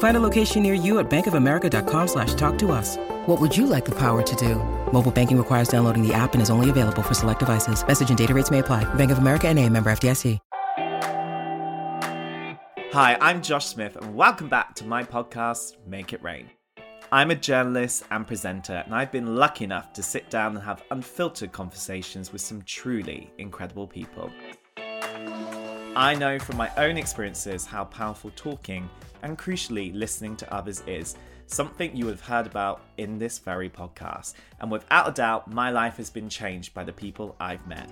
Find a location near you at bankofamerica.com slash talk to us. What would you like the power to do? Mobile banking requires downloading the app and is only available for select devices. Message and data rates may apply. Bank of America and a member FDIC. Hi, I'm Josh Smith, and welcome back to my podcast, Make It Rain. I'm a journalist and presenter, and I've been lucky enough to sit down and have unfiltered conversations with some truly incredible people. I know from my own experiences how powerful talking and crucially listening to others is, something you would have heard about in this very podcast. And without a doubt, my life has been changed by the people I've met.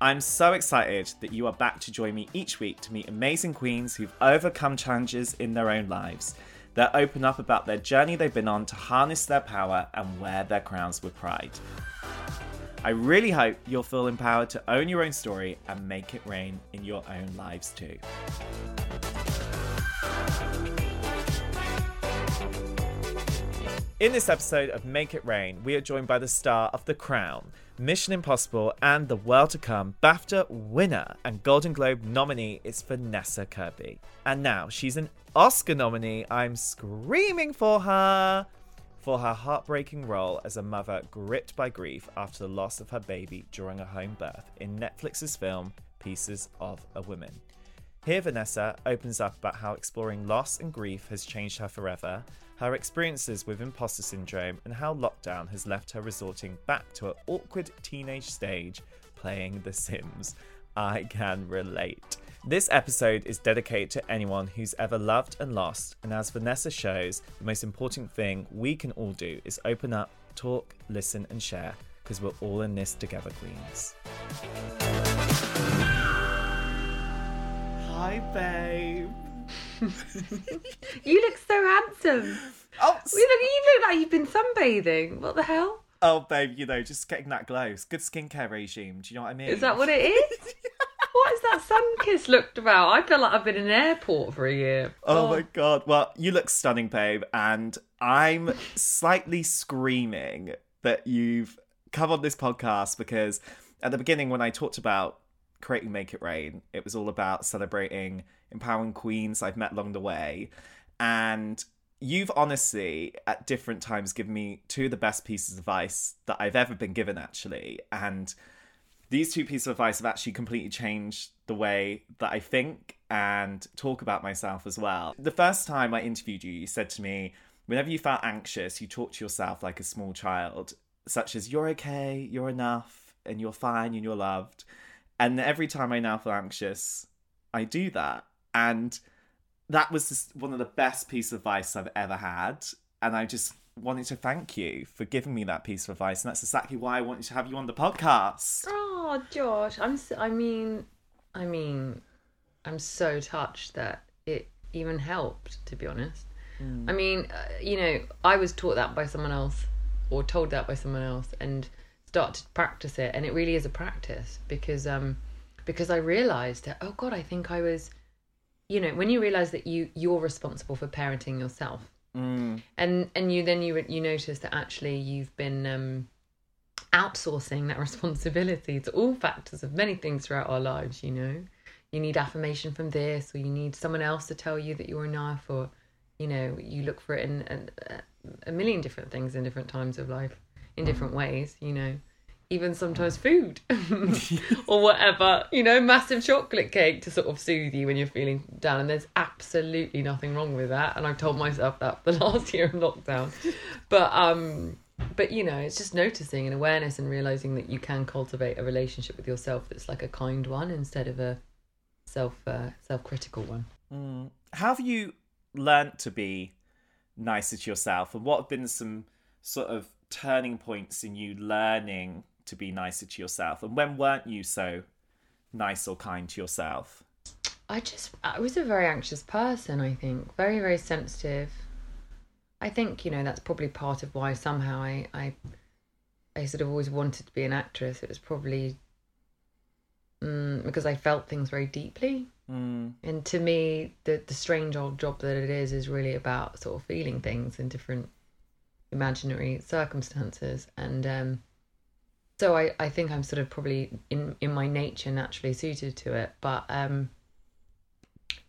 I'm so excited that you are back to join me each week to meet amazing queens who've overcome challenges in their own lives. That open up about their journey they've been on to harness their power and wear their crowns with pride. I really hope you'll feel empowered to own your own story and make it rain in your own lives too. In this episode of Make It Rain, we are joined by the star of The Crown, Mission Impossible, and The World to Come BAFTA winner and Golden Globe nominee is Vanessa Kirby. And now she's an Oscar nominee. I'm screaming for her for her heartbreaking role as a mother gripped by grief after the loss of her baby during a home birth in Netflix's film Pieces of a Woman. Here, Vanessa opens up about how exploring loss and grief has changed her forever, her experiences with imposter syndrome, and how lockdown has left her resorting back to her awkward teenage stage playing The Sims. I can relate. This episode is dedicated to anyone who's ever loved and lost, and as Vanessa shows, the most important thing we can all do is open up, talk, listen, and share, because we're all in this together, Queens. Hi, babe. You look so handsome. Oh, You look, you look like you've been sunbathing. What the hell? oh, babe, you know, just getting that glow. It's good skincare regime. Do you know what I mean? Is that what it is? what is that sun kiss looked about? I feel like I've been in an airport for a year. Oh, oh my god. Well, you look stunning, babe, and I'm slightly screaming that you've come on this podcast because at the beginning when I talked about creating Make It Rain, it was all about celebrating empowering queens I've met along the way. And you've honestly at different times given me two of the best pieces of advice that I've ever been given actually. And these two pieces of advice have actually completely changed the way that I think and talk about myself as well. The first time I interviewed you, you said to me, whenever you felt anxious, you talk to yourself like a small child, such as, you're okay, you're enough, and you're fine, and you're loved. And every time I now feel anxious, I do that. And that was just one of the best pieces of advice I've ever had. And I just wanted to thank you for giving me that piece of advice. And that's exactly why I wanted to have you on the podcast. Oh, Josh, I'm. So, I mean, I mean, I'm so touched that it even helped. To be honest, I mean, uh, you know, I was taught that by someone else, or told that by someone else, and start to practice it, and it really is a practice because, um, because I realised that oh God, I think I was, you know, when you realise that you you're responsible for parenting yourself, Mm. and and you then you you notice that actually you've been um outsourcing that responsibility to all factors of many things throughout our lives you know? You need affirmation from this or you need someone else to tell you that you're enough or you know you look for it in, in uh, a million different things in different times of life in different ways you know? Even sometimes food or whatever you know massive chocolate cake to sort of soothe you when you're feeling down and there's absolutely nothing wrong with that and i've told myself that the last year of lockdown. But um but you know it's just noticing and awareness and realizing that you can cultivate a relationship with yourself that's like a kind one instead of a self uh, self critical one. Mm. How have you learned to be nicer to yourself, and what have been some sort of turning points in you learning to be nicer to yourself? And when weren't you so nice or kind to yourself? I just I was a very anxious person. I think very very sensitive. I think you know that's probably part of why somehow I I I sort of always wanted to be an actress. It was probably mm, because I felt things very deeply. Mm. And to me, the the strange old job that it is is really about sort of feeling things in different imaginary circumstances. And um, so I, I think I'm sort of probably in in my nature naturally suited to it. But um,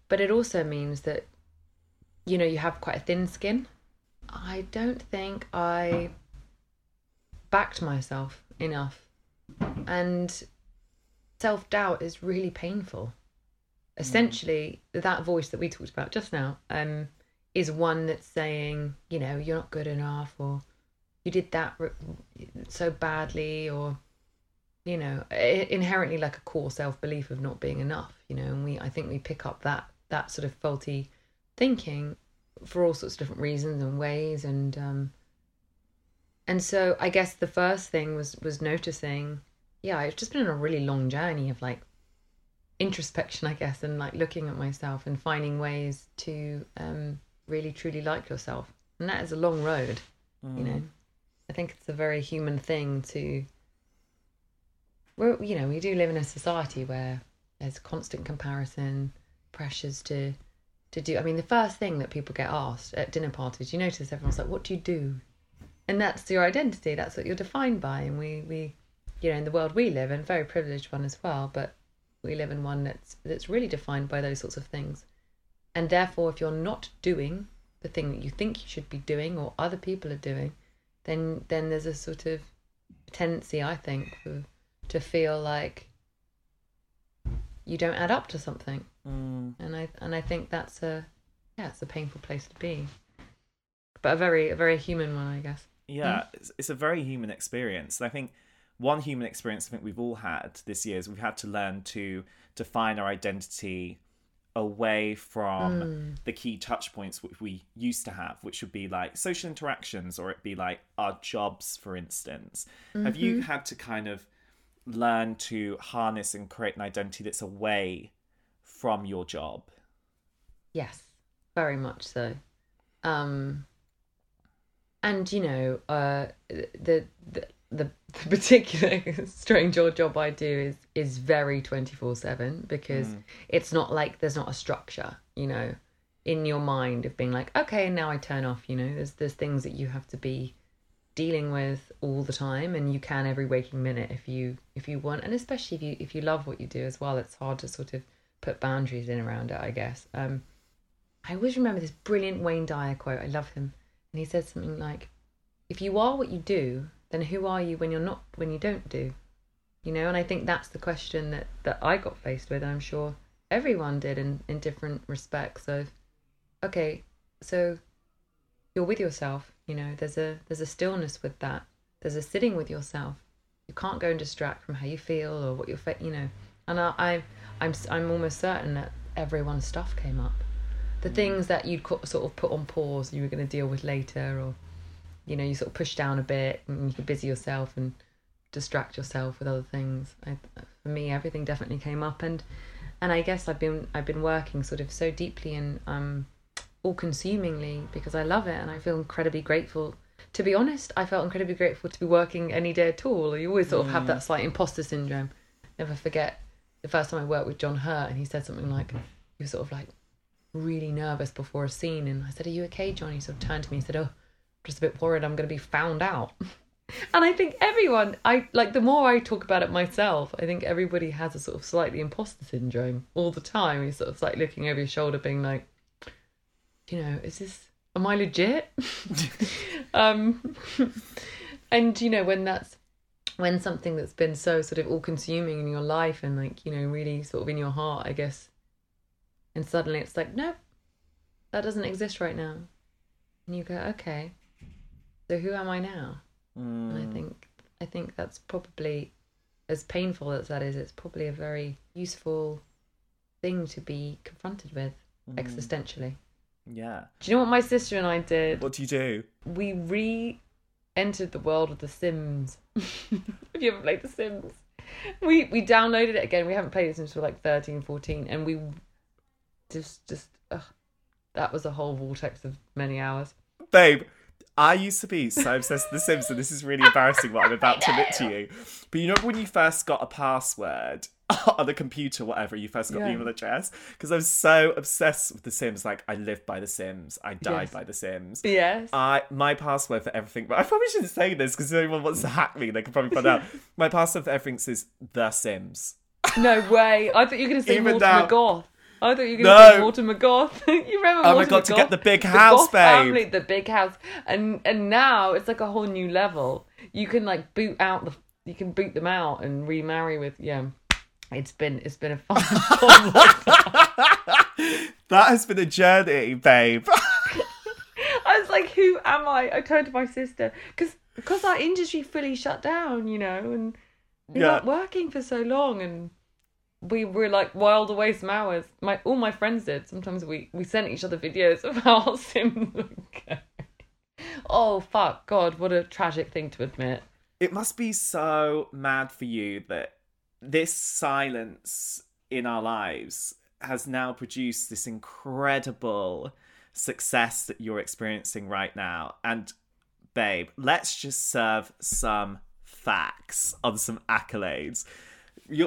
but it also means that you know you have quite a thin skin. I don't think I backed myself enough, and self doubt is really painful. Essentially, that voice that we talked about just now um, is one that's saying, you know, you're not good enough, or you did that so badly, or you know, i- inherently like a core self belief of not being enough. You know, and we I think we pick up that that sort of faulty thinking for all sorts of different reasons and ways, and um, and so I guess the first thing was was noticing, yeah, I've just been on a really long journey of like introspection, I guess, and like looking at myself and finding ways to um, really truly like yourself. And that is a long road, you know. I think it's a very human thing to. We're, you know, we do live in a society where there's constant comparison, pressures to, to do. I mean, the first thing that people get asked at dinner parties, you notice everyone's like, "What do you do?" And that's your identity. That's what you're defined by. And we, we, you know, in the world we live in, very privileged one as well, but we live in one that's that's really defined by those sorts of things. And therefore, if you're not doing the thing that you think you should be doing or other people are doing, then then there's a sort of tendency, I think, for, to feel like you don't add up to something. Mm. And I and I think that's a yeah, it's a painful place to be. But a very a very human one, I guess. Yeah, it's, it's a very human experience. And I think one human experience I think we've all had this year is we've had to learn to define our identity away from the key touch points which we used to have, which would be like social interactions or it be like our jobs, for instance. Have you had to kind of learn to harness and create an identity that's away from your job? Yes, very much so. Um, and you know, uh, the the the, the particular strange old job I do is is very twenty four seven because it's not like there's not a structure, you know, in your mind of being like, okay, now I turn off. You know, there's there's things that you have to be dealing with all the time and you can every waking minute if you if you want and especially if you if you love what you do as well it's hard to sort of put boundaries in around it i guess. Um i always remember this brilliant wayne dyer quote. I love him. And he said something like if you are what you do then who are you when you're not when you don't do? You know and i think that's the question that that i got faced with and i'm sure everyone did in in different respects of okay so you're with yourself you know there's a there's a stillness with that. There's a sitting with yourself. You can't go and distract from how you feel or what you're you know. And I, I i'm i'm almost certain that everyone's stuff came up the things that you'd co- sort of put on pause you were going to deal with later or you know you sort of push down a bit and you could busy yourself and distract yourself with other things I, for me everything definitely came up and and i guess i've been i've been working sort of so deeply and um all consumingly because I love it and I feel incredibly grateful. To be honest, I felt incredibly grateful to be working any day at all. You always sort of have that slight imposter syndrome. Never forget the first time I worked with John Hurt and he said something like, he was sort of like really nervous before a scene. And I said, Are you okay, John? He sort of turned to me and said, Oh, just a bit worried I'm going to be found out. and I think everyone, I like the more I talk about it myself, I think everybody has a sort of slightly imposter syndrome all the time. You're sort of like looking over your shoulder, being like, you know, is this am I legit? um and you know, when that's when something that's been so sort of all consuming in your life and like, you know, really sort of in your heart, I guess. And suddenly it's like, no, that doesn't exist right now. And you go, okay. So who am I now? And I think I think that's probably as painful as that is, it's probably a very useful thing to be confronted with Mm. existentially. Yeah. Do you know what my sister and I did? What do you do? We re entered the world of The Sims. Have you ever played The Sims? We we downloaded it again. We haven't played it since we were like 13, 14, and we just just ugh, that was a whole vortex of many hours. Babe, I used to be so obsessed with The Sims, and this is really embarrassing what I'm about to admit to you. But you know when you first got a password on the computer, whatever, you first got the email address? Because I was so obsessed with The Sims. Like, I lived by The Sims. I died Yes. by The Sims. Yes. I my password for everything, but I probably shouldn't say this because if anyone wants to hack me, they can probably find out. My password for everything is The Sims. No way. I thought you were going to say Even Mortimer now- McGoth. I thought you were going to say No. Mortimer McGoth. you remember Oh my Mortimer God, to get the big The house, Goth babe. Family, the big house, and and now it's like a whole new level. You can like boot out the, you can boot them out and remarry with yeah. It's been it's been a fun. fun That has been a journey, babe. I was like, who am I? I turned to my sister because because our industry fully shut down, you know, and we Yeah. weren't working for so long, and we were like wild away some hours. My all my friends did. Sometimes we we sent each other videos of how Sims. Oh fuck, God, what a tragic thing to admit. it must be so mad for you that this silence in our lives has now produced this incredible success that you're experiencing right now. And, babe, let's just serve some facts on some accolades.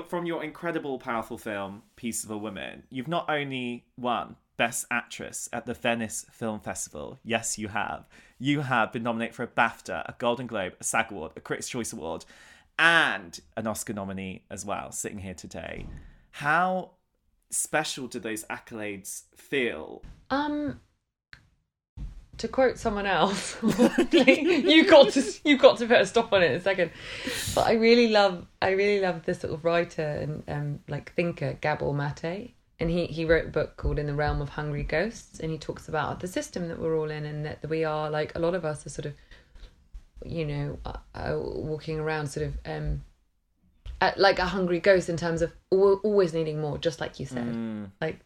From your incredible, powerful film, Piece of a Woman, you've not only won Best Actress at the Venice Film Festival, yes, you have. You have been nominated for a BAFTA, a Golden Globe, a SAG Award, a Critics' Choice Award, and an Oscar nominee as well, sitting here today. How special do those accolades feel? Um, to quote someone else, you got to you got to put a stop on it in a second. But I really love I really love this sort of writer and um like thinker Gabor Mate, and he he wrote a book called In the Realm of Hungry Ghosts, and he talks about the system that we're all in, and that we are like a lot of us are sort of, you know, uh, uh, walking around sort of um. Like a hungry ghost in terms of al- always needing more, just like you said like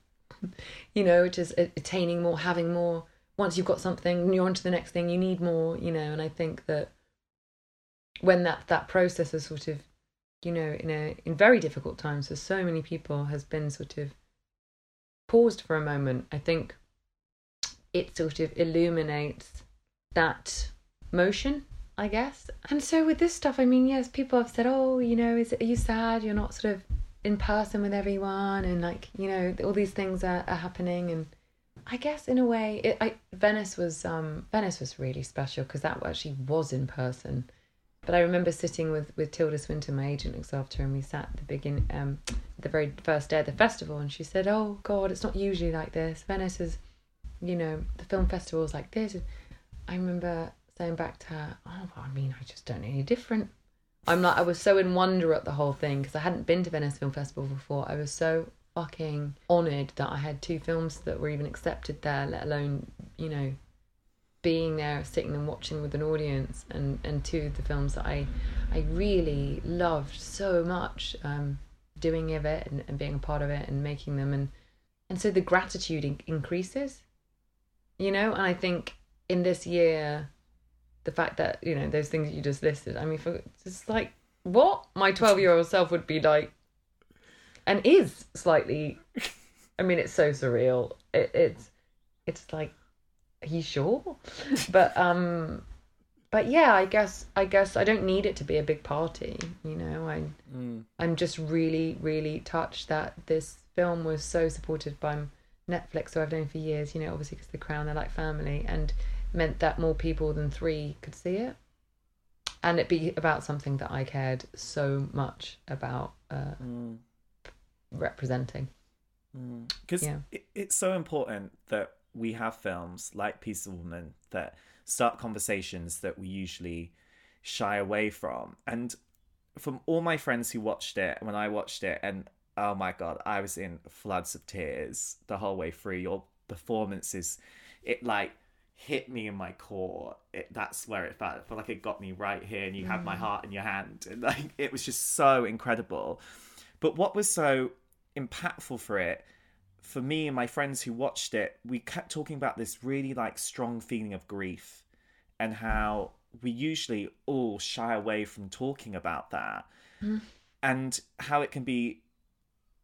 you know which is attaining more having more once you've got something you're on to the next thing you need more you know and i think that when that that process is sort of you know in a in very difficult times for so many people has been sort of paused for a moment i think it sort of illuminates that motion i guess. And so with this stuff i mean yes people have said oh you know is are you sad? You're not sort of in person with everyone and like you know all these things are, are happening and i guess in a way it, I, venice was um venice was really special because that actually was in person. But i remember sitting with with tilda swinton my agent looks after and we sat at the begin um the very first day of the festival and she said oh god it's not usually like this. Venice is you know the film festival is like this. I remember saying back to her oh well, i mean i just don't know any different. I'm like, I was so in wonder at the whole thing because I hadn't been to Venice Film Festival before. I was so fucking honoured that I had two films that were even accepted there, let alone, you know, being there, sitting and watching with an audience, and and two of the films that I, I really loved so much, um, doing of it and, and being a part of it and making them, and and so the gratitude in- increases, you know, and I think in this year the fact that you know those things you just listed i mean for it's like what? My 12 year old self would be like and is slightly i mean it's so surreal. It, it's it's like are you sure? But um but yeah i guess i guess i don't need it to be a big party you know? I i'm just really really touched that this film was so supported by netflix who i've known for years you know obviously because the crown they're like family and meant that more people than three could see it. And it be about something that i cared so much about uh, representing mm. Because Yeah. it, it's so important that we have films like Piece of Woman that start conversations that we usually shy away from. And from all my friends who watched it, when I watched it, and oh my god, I was in floods of tears the whole way through. Your performances, it like hit me in my core. It, that's where it felt. I felt like it got me right here, and you had my mm. heart in your hand, and like it was just so incredible. But what was so impactful for it. For me and my friends who watched it, we kept talking about this really like strong feeling of grief and how we usually all shy away from talking about that mm. and how it can be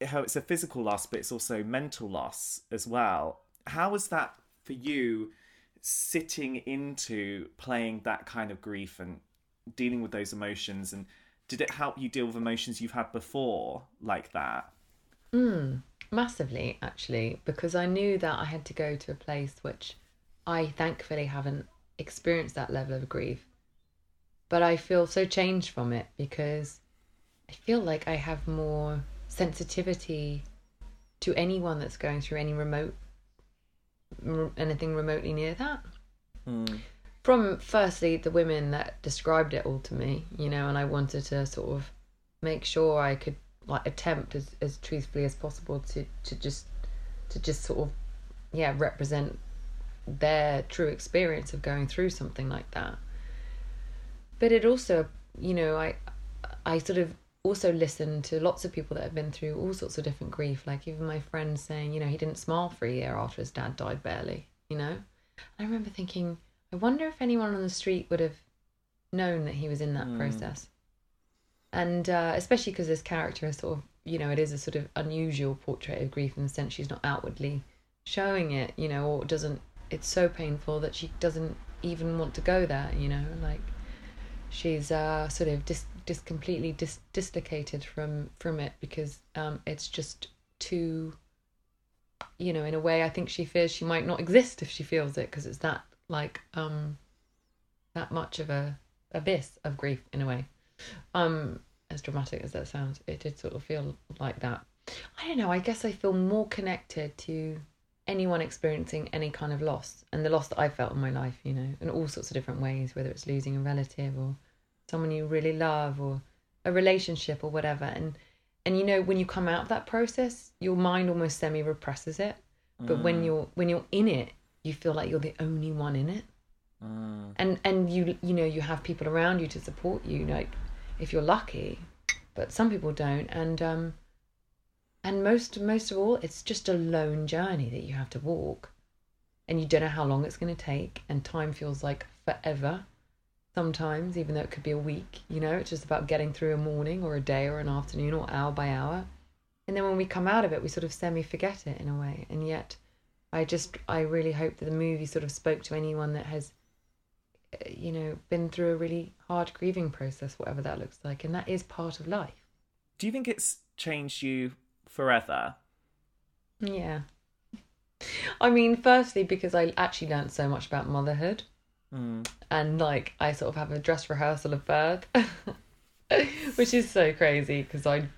how it's a physical loss but it's also mental loss as well. How was that for you sitting into playing that kind of grief and dealing with those emotions? And did it help you deal with emotions you've had before like that Mm, massively actually because i knew that i had to go to a place which i thankfully haven't experienced that level of grief. But i feel so changed from it because i feel like i have more sensitivity to anyone that's going through any remote anything remotely near that. Hmm. From firstly the women that described it all to me you know and i wanted to sort of make sure i could like attempt as, as truthfully as possible to to just to just sort of yeah represent their true experience of going through something like that. But it also you know i i sort of also listened to lots of people that have been through all sorts of different grief like even my friend saying you know he didn't smile for a year after his dad died barely you know? I remember thinking i wonder if anyone on the street would have known that he was in that hmm. process and uh, especially because this character is sort of you know it is a sort of unusual portrait of grief in the sense she's not outwardly showing it you know or doesn't it's so painful that she doesn't even want to go there you know like she's uh sort of dis, dis completely dis, dislocated from from it because um it's just too you know in a way i think she fears she might not exist if she feels it because it's that like um that much of a abyss of grief in a way um as dramatic as that sounds it did sort of feel like that. I don't know i guess i feel more connected to anyone experiencing any kind of loss and the loss that i felt in my life you know in all sorts of different ways whether it's losing a relative or someone you really love or a relationship or whatever. And and you know when you come out of that process your mind almost semi represses it. But when you're when you're in it you feel like you're the only one in it. And and you you know you have people around you to support you like if you're lucky but some people don't. And um and most most of all it's just a lone journey that you have to walk. And you don't know how long it's going to take and time feels like forever sometimes even though it could be a week you know? It's just about getting through a morning or a day or an afternoon or hour by hour. And then when we come out of it we sort of semi forget it in a way. And yet i just i really hope that the movie sort of spoke to anyone that has you know been through a really hard grieving process whatever that looks like and that is part of life. Do you think it's changed you forever? Yeah. I mean firstly because i actually learned so much about motherhood. And like i sort of have a dress rehearsal of birth which is so crazy because i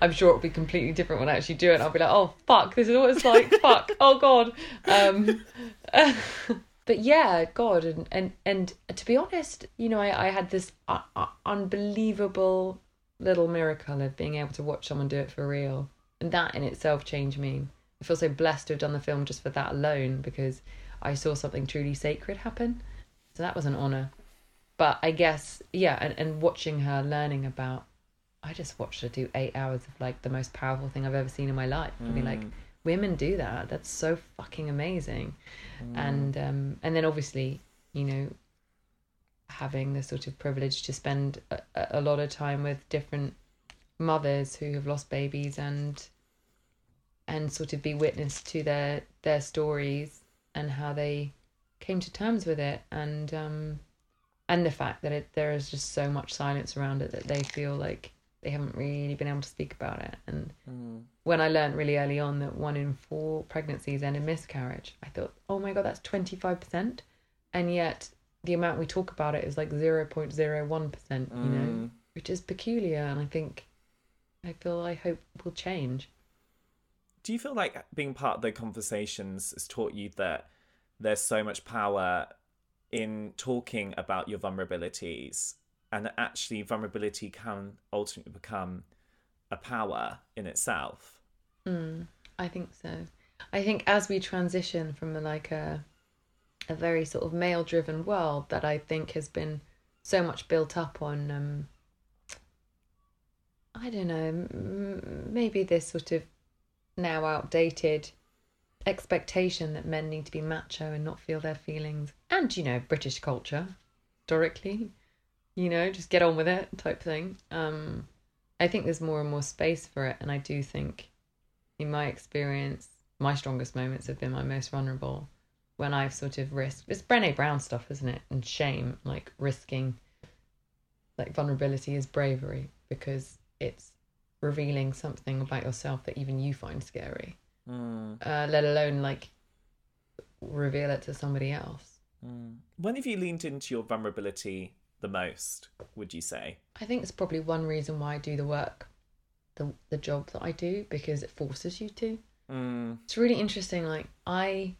i'm sure it'll be completely different when i actually do it i'll be like oh fuck this is what it's like. Fuck. Oh god. Um but yeah god and and and to be honest you know i, I had this uh, uh, unbelievable little miracle of being able to watch someone do it for real. And that in itself changed me. I feel so blessed to have done the film just for that alone because i saw something truly sacred happen. So that was an honor. But i guess yeah and, and watching her learning about i just watched her do eight hours of like the most powerful thing i've ever seen in my life. And be like women do that. That's so fucking amazing. And um and then obviously you know having the sort of privilege to spend a, a lot of time with different mothers who have lost babies and and sort of be witness to their their stories and how they came to terms with it. And um and the fact that it, there is just so much silence around it that they feel like they haven't really been able to speak about it. And mm. when i learned really early on that one in four pregnancies end in miscarriage i thought oh my god that's 25% and yet the amount we talk about it is like 0.01% you know mm. which is peculiar. And i think i feel i hope will change. Do you feel like being part of the conversations has taught you that there's so much power in talking about your vulnerabilities and actually vulnerability can ultimately become a power in itself I think so. I think as we transition from like a a very sort of male driven world that I think has been so much built up on um I don't know maybe this sort of now outdated expectation that men need to be macho and not feel their feelings. And, you know, British culture, historically, you know, just get on with it type thing. Um, I think there's more and more space for it. And I do think, in my experience, my strongest moments have been my most vulnerable when I've sort of risked. It's Brené Brown stuff, isn't it? And shame, like risking, like vulnerability is bravery because it's revealing something about yourself that even you find scary, Mm, uh, let alone like reveal it to somebody else. mm. When have you leaned into your vulnerability the most? Would you say? I think it's probably one reason why I do the work, the the job that I do because it forces you to. Mm, It's really interesting. Like I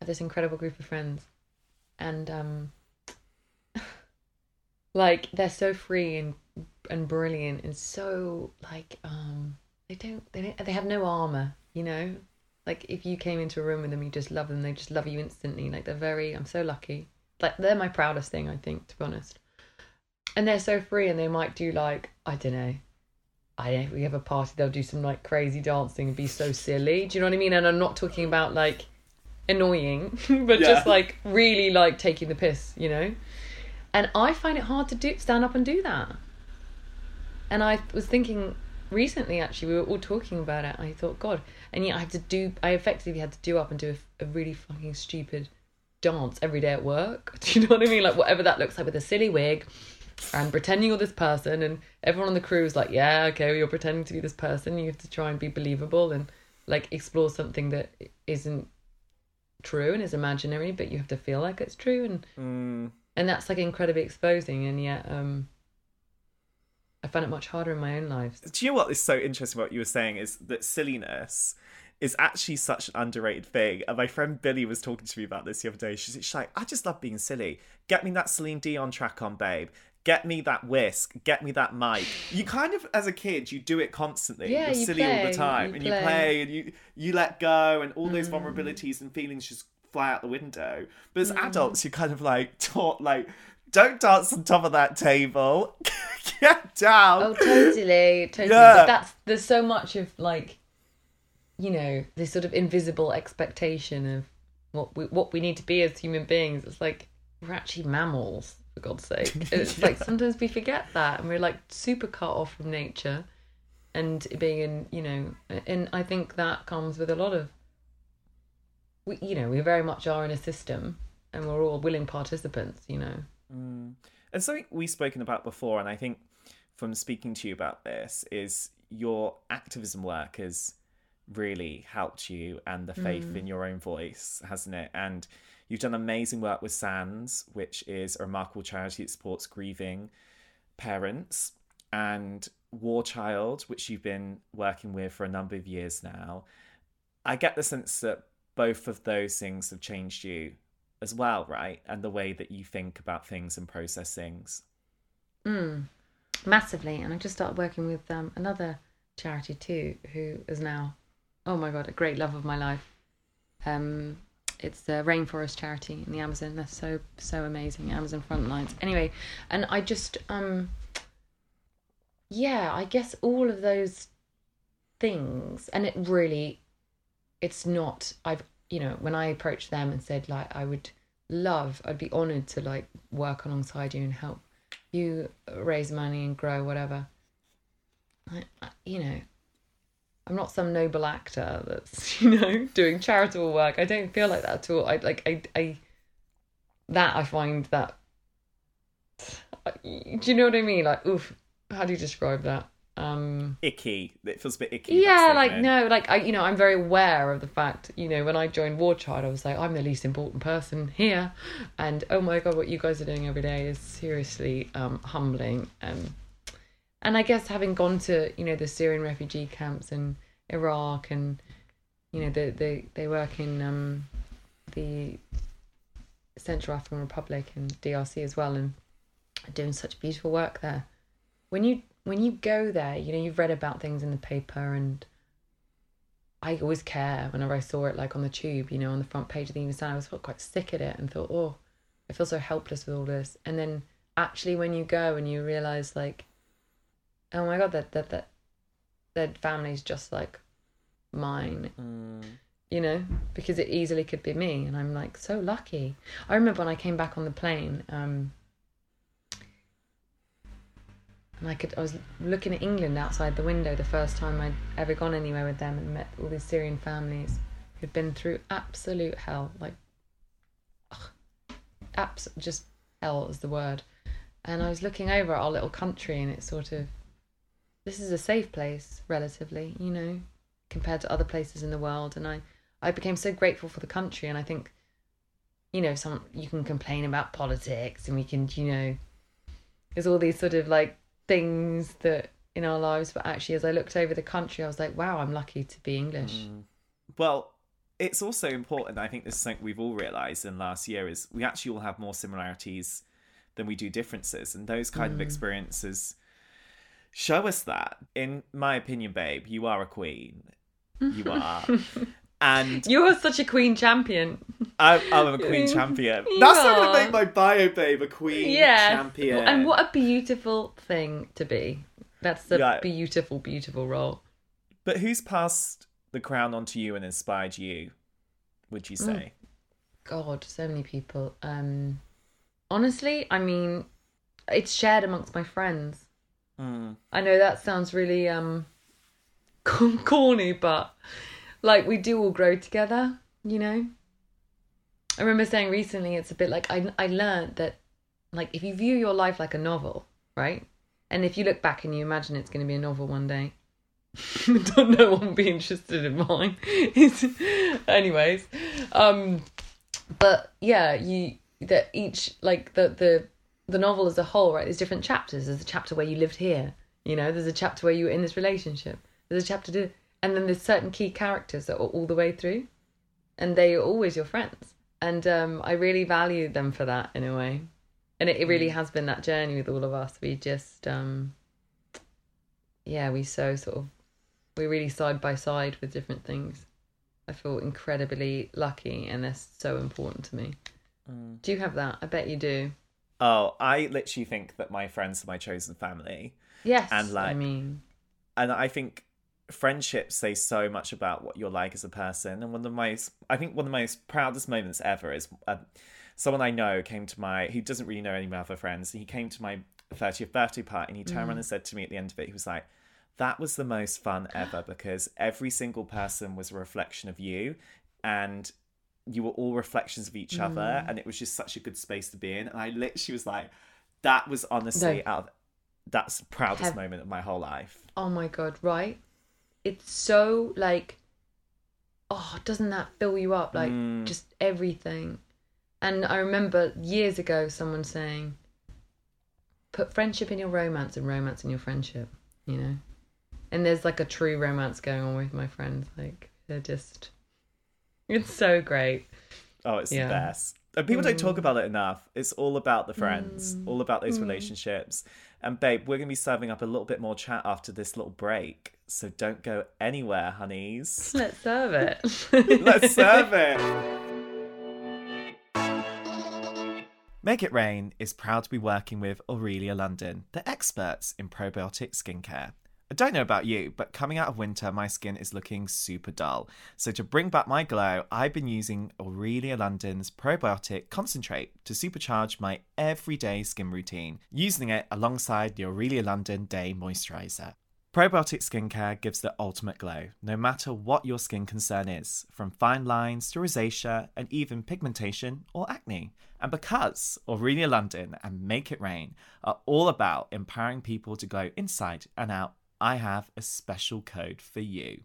have this incredible group of friends, and um, like they're so free and and brilliant and so like um they don't they don't, they have no armor, you know. Like if you came into a room with them, you just love them. They just love you instantly. Like they're very. I'm so lucky. Like they're my proudest thing, I think, to be honest. And they're so free, and they might do like I don't know. I don't know, if we have a party, they'll do some like crazy dancing and be so silly. Do you know what I mean? And I'm not talking about like annoying, but Yeah. just like really like taking the piss, you know? And I find it hard to do stand up and do that. And I was thinking recently actually, we were all talking about it. I thought, God, and yet I had to do I effectively had to do up and do a, a really fucking stupid dance every day at work. Do you know what I mean? Like whatever that looks like with a silly wig and pretending you're this person and everyone on the crew is like yeah okay well, you're pretending to be this person you have to try and be believable and like explore something that isn't true and is imaginary but you have to feel like it's true and mm. and that's like incredibly exposing and yet um i find it much harder in my own life Do you know what is so interesting? What you were saying is that silliness is actually such an underrated thing. And my friend Billy was talking to me about this the other day. She's, like, I just love being silly. Get me that Celine Dion track on, babe. Get me that whisk. Get me that mic. You kind of, as a kid, you do it constantly. Yeah, You're you silly all the time, you and you play. play, and you you let go, and all Mm. those vulnerabilities and feelings just fly out the window. But as Mm. adults, you kind of like taught like. Don't dance on top of that table. Get down. oh totally totally Yeah. but that's there's so much of like you know this sort of invisible expectation of what we what we need to be as human beings. It's like we're actually mammals for god's sake. It's like sometimes we forget that and we're like super cut off from nature and being in you know and i think that comes with a lot of we you know we very much are in a system and we're all willing participants you know. Mm. And something we've spoken about before, and I think from speaking to you about this, is your activism work has really helped you and the faith in your own voice, hasn't it? And you've done amazing work with Sands, which is a remarkable charity that supports grieving parents, and War Child, which you've been working with for a number of years now. I get the sense that both of those things have changed you as well, right? And the way that you think about things and process things. Mm, massively. And I just started working with um, another charity too, who is now, oh my god, a great love of my life. Um, it's the Rainforest Charity in the Amazon. They're so so amazing. Amazon Frontlines. Anyway, and I just um, yeah, I guess all of those things, and it really, it's not. I've you know when I approached them and said like I would love, I'd be honored to like work alongside you and help you raise money and grow whatever. I, I, you know, I'm not some noble actor that's you know doing charitable work. I don't feel like that at all. I like I I that I find that. Do you know what I mean? Like, oof. How do you describe that? Um, Icky. It feels a bit icky. yeah, like no, like I, you know, I'm very aware of the fact. You know, when I joined War Child, I was like, I'm the least important person here, and oh my god, what you guys are doing every day is seriously um, humbling. Um, and I guess having gone to you know the Syrian refugee camps in Iraq, and you know they they they work in um, the Central African Republic and DRC as well, and doing such beautiful work there. When you when you go there, you know you've read about things in the paper, and I always care whenever I saw it, like on the tube, you know, on the front page of the Evening. I was felt quite sick at it and thought, oh, I feel so helpless with all this. And then actually, when you go and you realize, like, oh my god, that that that that family's just like mine. Mm. You know, because it easily could be me, and I'm like so lucky. I remember when I came back on the plane, um, and I could I was looking at England outside the window the first time I'd ever gone anywhere with them and met all these Syrian families who'd been through absolute hell, like, ugh, abs- just hell is the word. And I was looking over at our little country, and it's sort of this is a safe place, relatively, you know, compared to other places in the world. And I, I became so grateful for the country. And I think, you know, some you can complain about politics, and we can, you know, there's all these sort of like things that in our lives. But actually, as I looked over the country, I was like, wow, I'm lucky to be English. Mm. Well, it's also important. I think this is something we've all realised in last year is we actually all have more similarities than we do differences, and those kind of mm. experiences show us that. In my opinion, babe, you are a queen. You are. And You're such a queen champion. I'm, I'm a queen champion. You That's how are. I make my bio, babe. A queen yeah. champion. And what a beautiful thing to be. That's the Yeah. beautiful, beautiful role. But who's passed the crown onto you and inspired you? Would you say? God, so many people. Um, honestly, I mean, it's shared amongst my friends. Mm. I know that sounds really um corny, but like we do all grow together, you know. I remember saying recently, it's a bit like I I learned that like if you view your life like a novel, right, and if you look back and you imagine it's going to be a novel one day. don't know one be interested in mine. Anyways, um, but yeah, you that each like the the the novel as a whole, right? There's different chapters. There's a chapter where you lived here, you know. There's a chapter where you were in this relationship. There's a chapter to, and then there's certain key characters that are all the way through, and they are always your friends. And um, I really value them for that in a way. And it, it really has been that journey with all of us. We just, um, yeah, we so sort of, we're really side by side with different things. I feel incredibly lucky, and they're so important to me. Do you have that? I bet you do. Oh, I literally think that my friends are my chosen family. Yes. And, like I mean, and I think friendships say so much about what you're like as a person. And one of the most, I think, one of the most proudest moments ever is uh, someone I know came to my, who doesn't really know any of my other friends. He came to my 30th birthday party and he turned around and said to me at the end of it, he was like, "That was the most fun ever because every single person was a reflection of you, and." You were all reflections of each other, and it was just such a good space to be in. And I literally was like, "That was honestly No. out of that's the proudest Have- moment of my whole life." oh my god, right? It's so like, oh, doesn't that fill you up? Like Mm. just everything. And I remember years ago someone saying, put friendship in your romance and romance in your friendship, you know? And there's like a true romance going on with my friends. Like, they're just, it's so great. Oh, it's Yeah. the best. And people don't Mm. talk about it enough. It's all about the friends, all about those relationships. And babe, we're gonna be serving up a little bit more chat after this little break. So don't go anywhere, honeys. Let's serve it. Let's serve it. Make It Rain is proud to be working with Aurelia London, the experts in probiotic skincare. I don't know about you, but coming out of winter, my skin is looking super dull. So, to bring back my glow, I've been using Aurelia London's probiotic concentrate to supercharge my everyday skin routine, using it alongside the Aurelia London Day Moisturizer. Probiotic skincare gives the ultimate glow, no matter what your skin concern is, from fine lines to rosacea and even pigmentation or acne. And because Aurelia London and Make It Rain are all about empowering people to glow inside and out, I have a special code for you.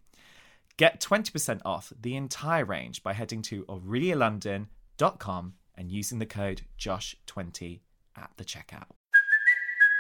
Get 20% off the entire range by heading to aurelialondon.com and using the code JOSH20 at the checkout.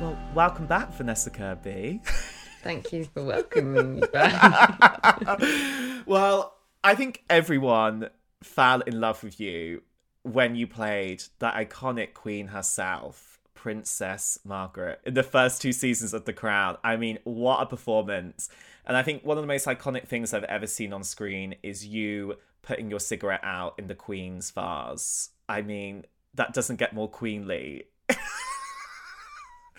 Well, welcome back, Vanessa Kirby. Thank you for welcoming me back. well, I think everyone fell in love with you when you played that iconic queen herself, Princess Margaret, in the first two seasons of The Crown. I mean, what a performance. And I think one of the most iconic things I've ever seen on screen is you putting your cigarette out in the Queen's vase. I mean, that doesn't get more queenly.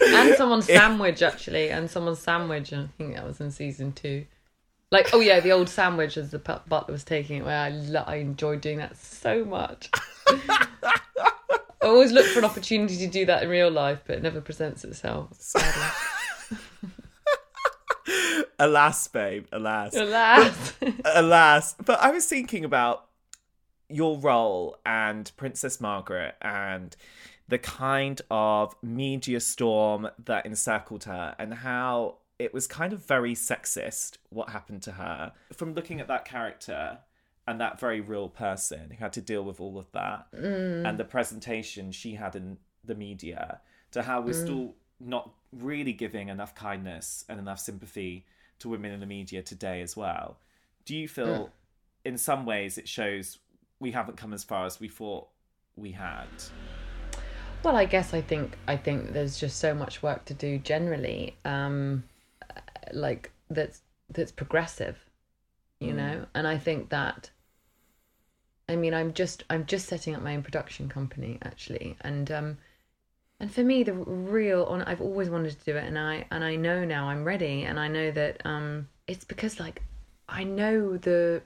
and someone's sandwich actually, and someone's sandwich. and I think that was in season two. Like, oh yeah, the old sandwich as the butler was taking it. Where I lo- I enjoyed doing that so much. I always look for an opportunity to do that in real life, but it never presents itself. Alas, babe, alas. Alas. alas. But I was thinking about your role and Princess Margaret and the kind of media storm that encircled her and how it was kind of very sexist what happened to her. From looking at that character and that very real person who had to deal with all of that mm. and the presentation she had in the media to how we're mm. still not really giving enough kindness and enough sympathy to women in the media today as well. Do you feel mm. in some ways it shows we haven't come as far as we thought we had? Well, I guess I think I think there's just so much work to do generally, um, like that's that's progressive, you know. And I think that, I mean, I'm just I'm just setting up my own production company actually, and um, and for me, the real on I've always wanted to do it, and I and I know now I'm ready, and I know that um, it's because like I know the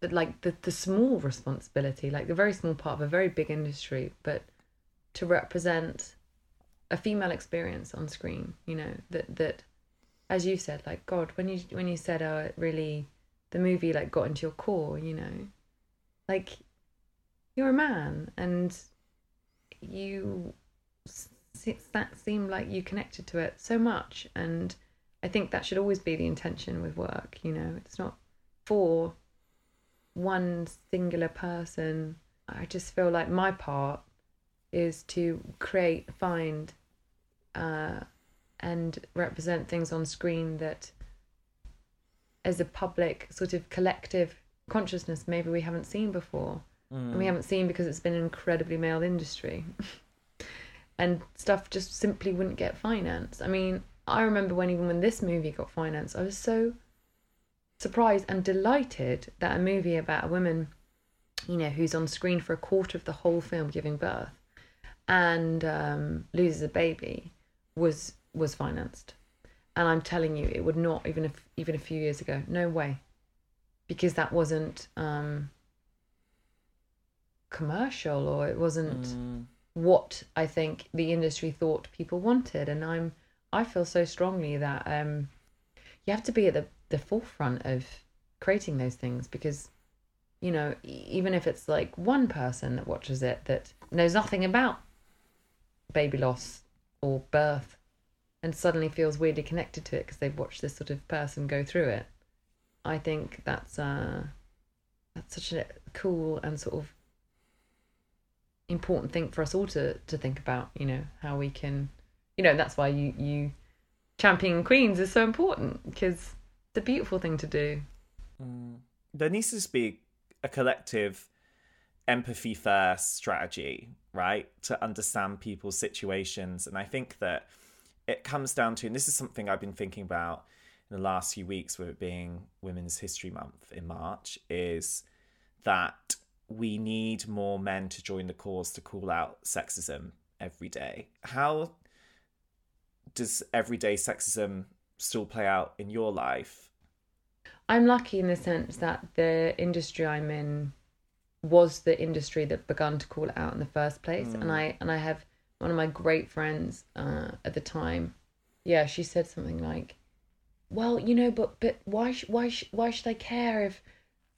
the- like the the small responsibility, like the very small part of a very big industry, but to represent a female experience on screen you know that that as you said like god when you when you said oh it really the movie like got into your core you know like you're a man and you that seemed like you connected to it so much. And i think that should always be the intention with work you know it's not for one singular person. I just feel like my part is to create, find, uh, and represent things on screen that, as a public sort of collective consciousness, maybe we haven't seen before, and we haven't seen because it's been an incredibly male industry, and stuff just simply wouldn't get financed. I mean, I remember when even when this movie got financed, I was so surprised and delighted that a movie about a woman you know, who's on screen for a quarter of the whole film giving birth and um, loses a baby was was financed. And I'm telling you, it would not even if even a few years ago. No way, because that wasn't um, commercial or it wasn't what I think the industry thought people wanted. And I'm I feel so strongly that um, you have to be at the the forefront of creating those things because you know, even if it's like one person that watches it that knows nothing about baby loss or birth and suddenly feels weirdly connected to it because they've watched this sort of person go through it, I think that's uh, that's such a cool and sort of important thing for us all to to think about. You know how we can, you know, that's why you you championing queens is so important because it's a beautiful thing to do. There needs to be a collective empathy first strategy, right? To understand people's situations. And I think that it comes down to, and this is something I've been thinking about in the last few weeks with it being Women's History Month in March, is that we need more men to join the cause to call out sexism every day. How does everyday sexism still play out in your life? I'm lucky in the sense that the industry I'm in was the industry that began to call it out in the first place, and I and I have one of my great friends uh, at the time. Yeah, she said something like, "Well, you know, but but why sh- why sh- why should I care if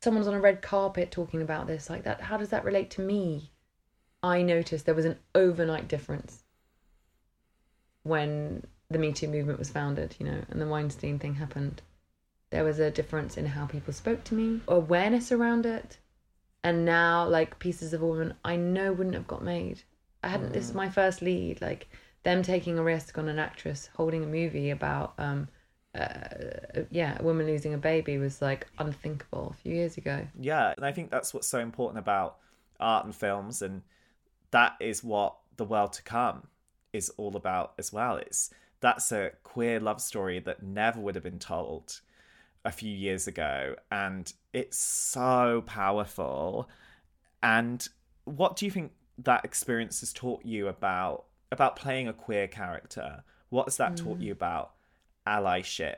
someone's on a red carpet talking about this like that? How does that relate to me?" I noticed there was an overnight difference when the Me Too movement was founded, you know, and the Weinstein thing happened there was a difference in how people spoke to me, awareness around it, and now like pieces of a woman I know wouldn't have got made. I hadn't. This is my first lead. Like them taking a risk on an actress holding a movie about um, uh, yeah, a woman losing a baby was like unthinkable a few years ago. Yeah, and I think that's what's so important about art and films, and that is what the world to come is all about as well. It's that's a queer love story that never would have been told a few years ago, and it's so powerful. And what do you think that experience has taught you about about playing a queer character? What has that taught mm. you about allyship?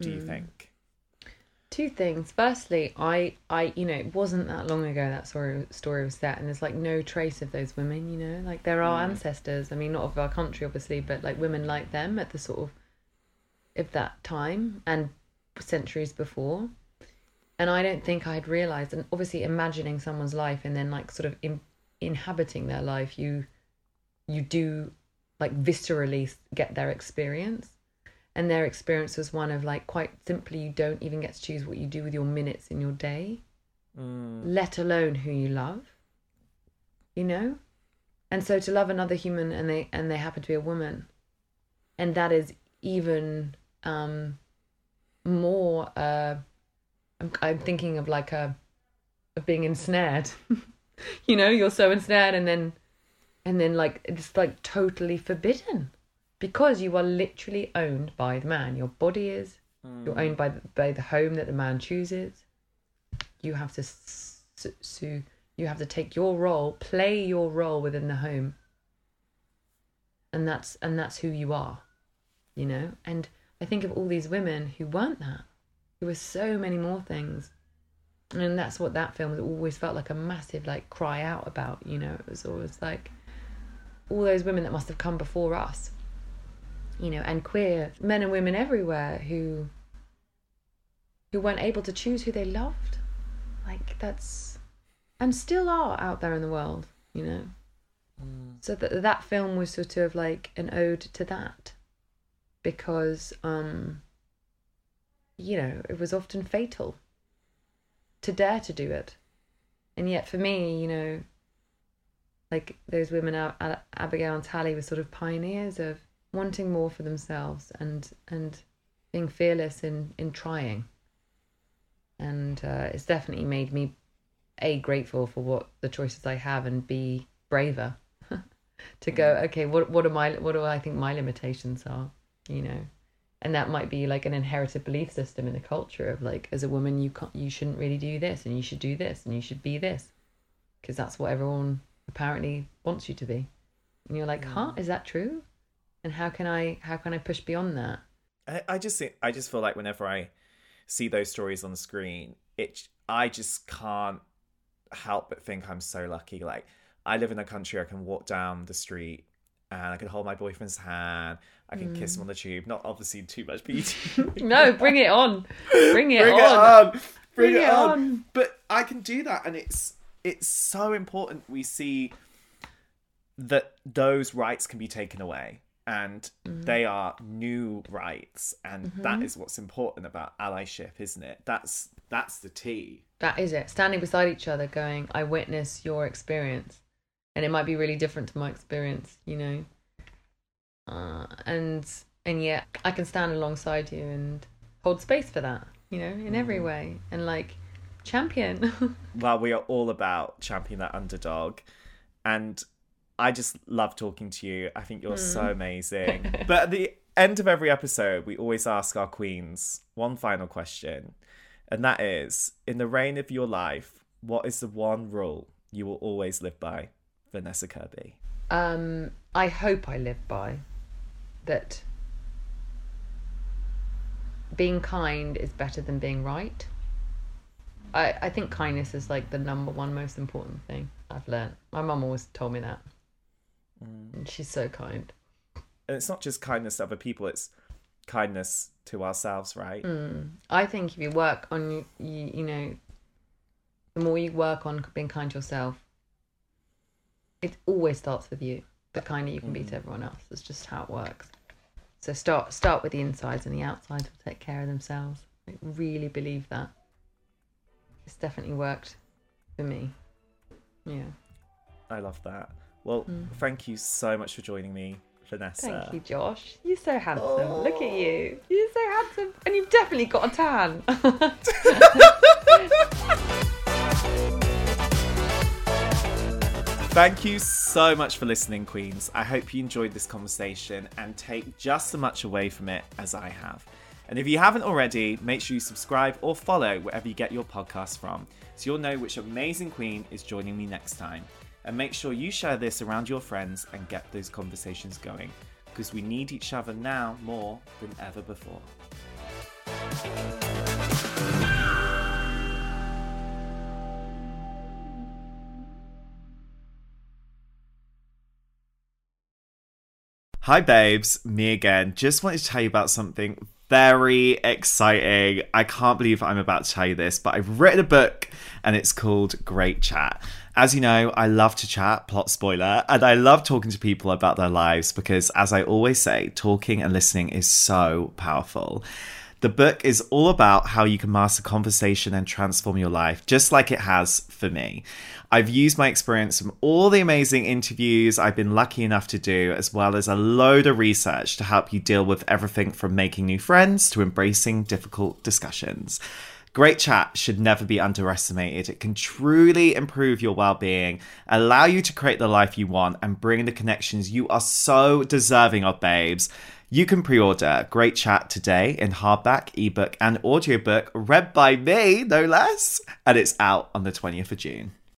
Do you mm. think? Two things. Firstly, I, I, you know, it wasn't that long ago that story story was set, and there's like no trace of those women. You know, like there are mm. ancestors. I mean, not of our country, obviously, but like women like them at the sort of of that time and centuries before. And I don't think I'd realized. And obviously, imagining someone's life and then like sort of in, inhabiting their life, you you do like viscerally get their experience and their experience was one of like quite simply you don't even get to choose what you do with your minutes in your day let alone who you love you know and so to love another human and they and they happen to be a woman and that is even um more uh i'm, I'm thinking of like a of being ensnared. You know you're so ensnared and then and then like it's like totally forbidden. Because you are literally owned by the man. Your body is. You're owned by the, by the home that the man chooses. You have to s- s- so you have to take your role play your role within the home. And that's and that's who you are you know? And i think of all these women who weren't that who were so many more things. And that's what that film always felt like a massive like cry out about you know? It was always like all those women that must have come before us you know and queer men and women everywhere who who weren't able to choose who they loved. Like that's and still are out there in the world you know? Mm. So that that film was sort of like an ode to that because um you know it was often fatal to dare to do it. And yet for me you know like those women Ab- Ab- abigail and Tallie were sort of pioneers of wanting more for themselves and and being fearless in in trying. And uh, it's definitely made me a grateful for what the choices i have and b braver to go okay what what are my what do i think my limitations are you know? And that might be like an inherited belief system in the culture of like as a woman you can't you shouldn't really do this and you should do this and you should be this because that's what everyone apparently wants you to be. And you're like huh? Is that true? And how can i how can i push beyond that? I, I just think I just feel like whenever I see those stories on the screen, it I just can't help but think I'm so lucky. Like I live in a country I can walk down the street and I can hold my boyfriend's hand. I can kiss him on the tube. Not obviously too much beauty. no bring it on bring it Bring on it on. Bring, Bring it, it on. on. But I can do that and it's it's so important we see that those rights can be taken away and Mm-hmm. they are new rights and that is what's important about allyship isn't it that's that's the T. That is it. Standing beside each other, going, I witness your experience. And it might be really different to my experience, you know. Uh, and and yet I can stand alongside you and hold space for that, you know, in every way. And like champion. well we are all about championing that underdog. And i just love talking to you. I think you're so amazing. But at the end of every episode we always ask our queens one final question. And that is in the reign of your life what is the one rule you will always live by vanessa kirby um, I hope I live by that being kind is better than being right. I, I think kindness is like the number one most important thing I've learned. My mum always told me that. And she's so kind. and it's not just kindness to other people it's kindness to ourselves right I think if you work on you, you, you know, the more you work on being kind to yourself, it always starts with you. The kinder you can be to mm. everyone else. It's just how it works. So start start with the insides, and the outsides will take care of themselves. I really believe that. It's definitely worked for me. Yeah. I love that. Well, mm. thank you so much for joining me Vanessa. Thank you, Josh. You're so handsome. Oh. Look at you. You're so handsome. And you've definitely got a tan. Thank you so much for listening, Queens. I hope you enjoyed this conversation and take just as much away from it as I have. And if you haven't already, make sure you subscribe or follow wherever you get your podcast from so you'll know which amazing queen is joining me next time. And make sure you share this around your friends and get those conversations going because we need each other now more than ever before. Hi, babes. Me again. Just wanted to tell you about something very exciting. I can't believe I'm about to tell you this, but I've written a book and it's called Great Chat. As you know, I love to chat, plot spoiler, and I love talking to people about their lives because, as I always say, talking and listening is so powerful. The book is all about how you can master conversation and transform your life, just like it has for me. I've used my experience from all the amazing interviews I've been lucky enough to do, as well as a load of research to help you deal with everything from making new friends to embracing difficult discussions. Great chat should never be underestimated. It can truly improve your well being, allow you to create the life you want, and bring the connections you are so deserving of, babes. You can pre order Great Chat today in hardback, ebook, and audiobook, read by me, no less, and it's out on the 20th of June.